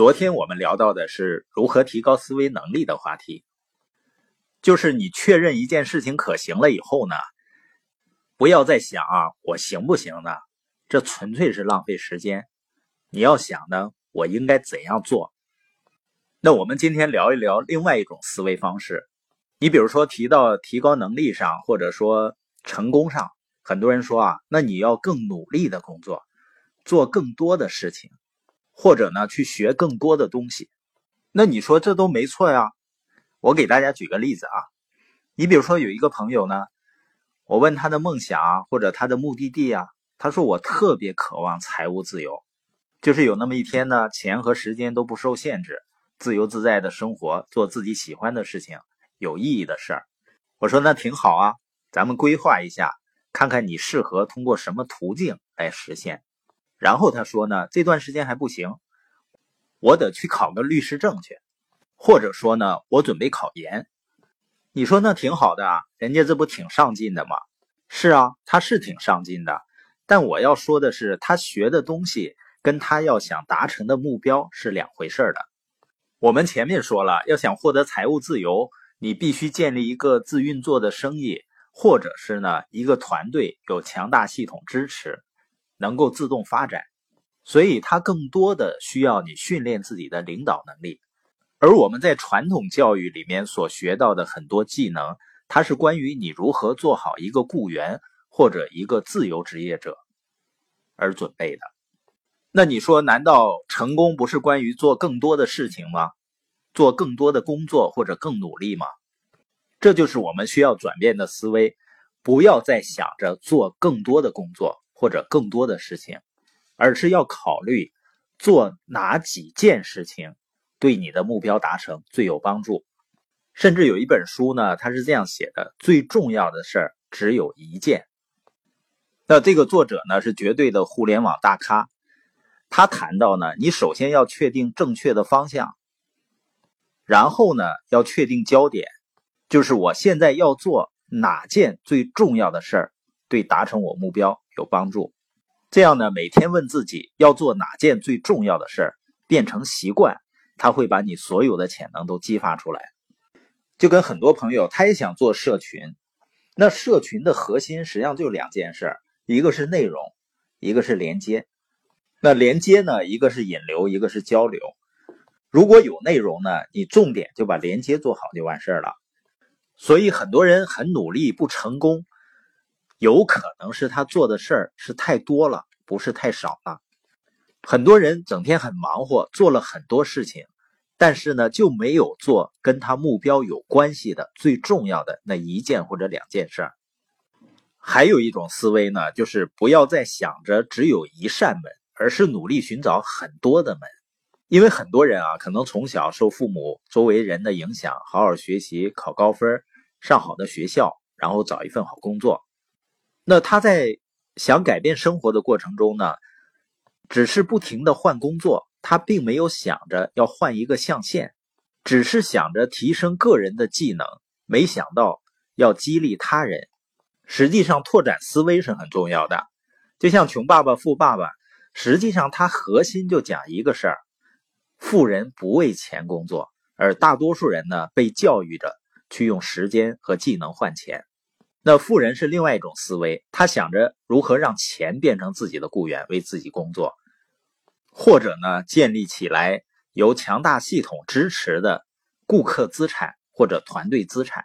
昨天我们聊到的是如何提高思维能力的话题，就是你确认一件事情可行了以后呢，不要再想啊我行不行呢？这纯粹是浪费时间。你要想呢，我应该怎样做？那我们今天聊一聊另外一种思维方式。你比如说提到提高能力上，或者说成功上，很多人说啊，那你要更努力的工作，做更多的事情。或者呢，去学更多的东西，那你说这都没错呀？我给大家举个例子啊，你比如说有一个朋友呢，我问他的梦想啊或者他的目的地啊，他说我特别渴望财务自由，就是有那么一天呢，钱和时间都不受限制，自由自在的生活，做自己喜欢的事情，有意义的事儿。我说那挺好啊，咱们规划一下，看看你适合通过什么途径来实现。然后他说呢，这段时间还不行，我得去考个律师证去，或者说呢，我准备考研。你说那挺好的啊，人家这不挺上进的吗？是啊，他是挺上进的。但我要说的是，他学的东西跟他要想达成的目标是两回事的。我们前面说了，要想获得财务自由，你必须建立一个自运作的生意，或者是呢一个团队有强大系统支持。能够自动发展，所以它更多的需要你训练自己的领导能力。而我们在传统教育里面所学到的很多技能，它是关于你如何做好一个雇员或者一个自由职业者而准备的。那你说，难道成功不是关于做更多的事情吗？做更多的工作或者更努力吗？这就是我们需要转变的思维，不要再想着做更多的工作。或者更多的事情，而是要考虑做哪几件事情对你的目标达成最有帮助。甚至有一本书呢，它是这样写的：最重要的事儿只有一件。那这个作者呢是绝对的互联网大咖，他谈到呢，你首先要确定正确的方向，然后呢要确定焦点，就是我现在要做哪件最重要的事儿，对达成我目标。有帮助，这样呢，每天问自己要做哪件最重要的事儿，变成习惯，它会把你所有的潜能都激发出来。就跟很多朋友，他也想做社群，那社群的核心实际上就两件事，一个是内容，一个是连接。那连接呢，一个是引流，一个是交流。如果有内容呢，你重点就把连接做好就完事儿了。所以很多人很努力不成功。有可能是他做的事儿是太多了，不是太少了。很多人整天很忙活，做了很多事情，但是呢就没有做跟他目标有关系的最重要的那一件或者两件事儿。还有一种思维呢，就是不要再想着只有一扇门，而是努力寻找很多的门。因为很多人啊，可能从小受父母周围人的影响，好好学习，考高分，上好的学校，然后找一份好工作。那他在想改变生活的过程中呢，只是不停的换工作，他并没有想着要换一个象限，只是想着提升个人的技能，没想到要激励他人。实际上，拓展思维是很重要的。就像《穷爸爸富爸爸》，实际上他核心就讲一个事儿：富人不为钱工作，而大多数人呢被教育着去用时间和技能换钱。那富人是另外一种思维，他想着如何让钱变成自己的雇员，为自己工作，或者呢，建立起来由强大系统支持的顾客资产或者团队资产。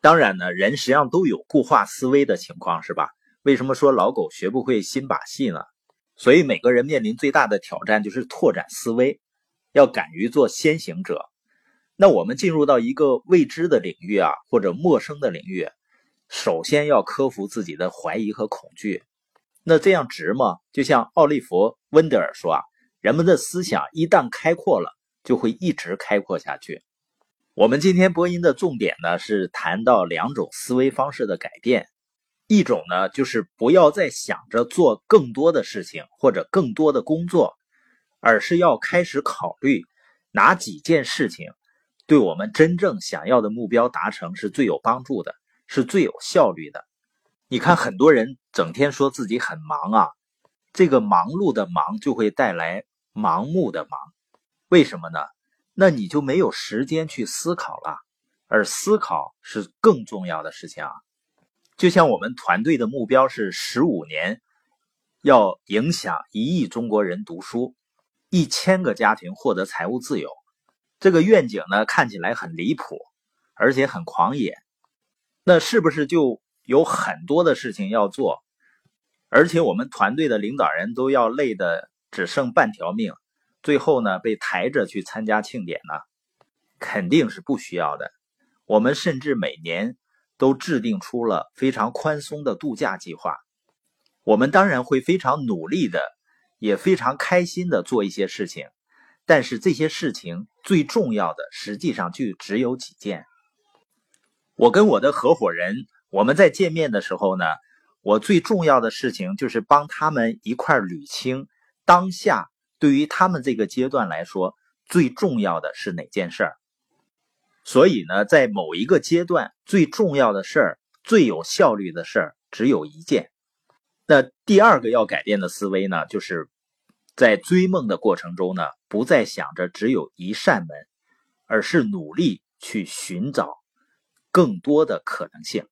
当然呢，人实际上都有固化思维的情况，是吧？为什么说老狗学不会新把戏呢？所以每个人面临最大的挑战就是拓展思维，要敢于做先行者。那我们进入到一个未知的领域啊，或者陌生的领域。首先要克服自己的怀疑和恐惧，那这样值吗？就像奥利弗·温德尔说啊，人们的思想一旦开阔了，就会一直开阔下去。我们今天播音的重点呢，是谈到两种思维方式的改变，一种呢就是不要再想着做更多的事情或者更多的工作，而是要开始考虑哪几件事情对我们真正想要的目标达成是最有帮助的。是最有效率的。你看，很多人整天说自己很忙啊，这个忙碌的忙就会带来盲目的忙。为什么呢？那你就没有时间去思考了，而思考是更重要的事情啊。就像我们团队的目标是十五年要影响一亿中国人读书，一千个家庭获得财务自由。这个愿景呢，看起来很离谱，而且很狂野。那是不是就有很多的事情要做？而且我们团队的领导人都要累得只剩半条命，最后呢被抬着去参加庆典呢？肯定是不需要的。我们甚至每年都制定出了非常宽松的度假计划。我们当然会非常努力的，也非常开心的做一些事情。但是这些事情最重要的，实际上就只有几件。我跟我的合伙人，我们在见面的时候呢，我最重要的事情就是帮他们一块捋清当下对于他们这个阶段来说最重要的是哪件事儿。所以呢，在某一个阶段最重要的事儿、最有效率的事儿只有一件。那第二个要改变的思维呢，就是。在追梦的过程中呢，不再想着只有一扇门，而是努力去寻找更多的可能性。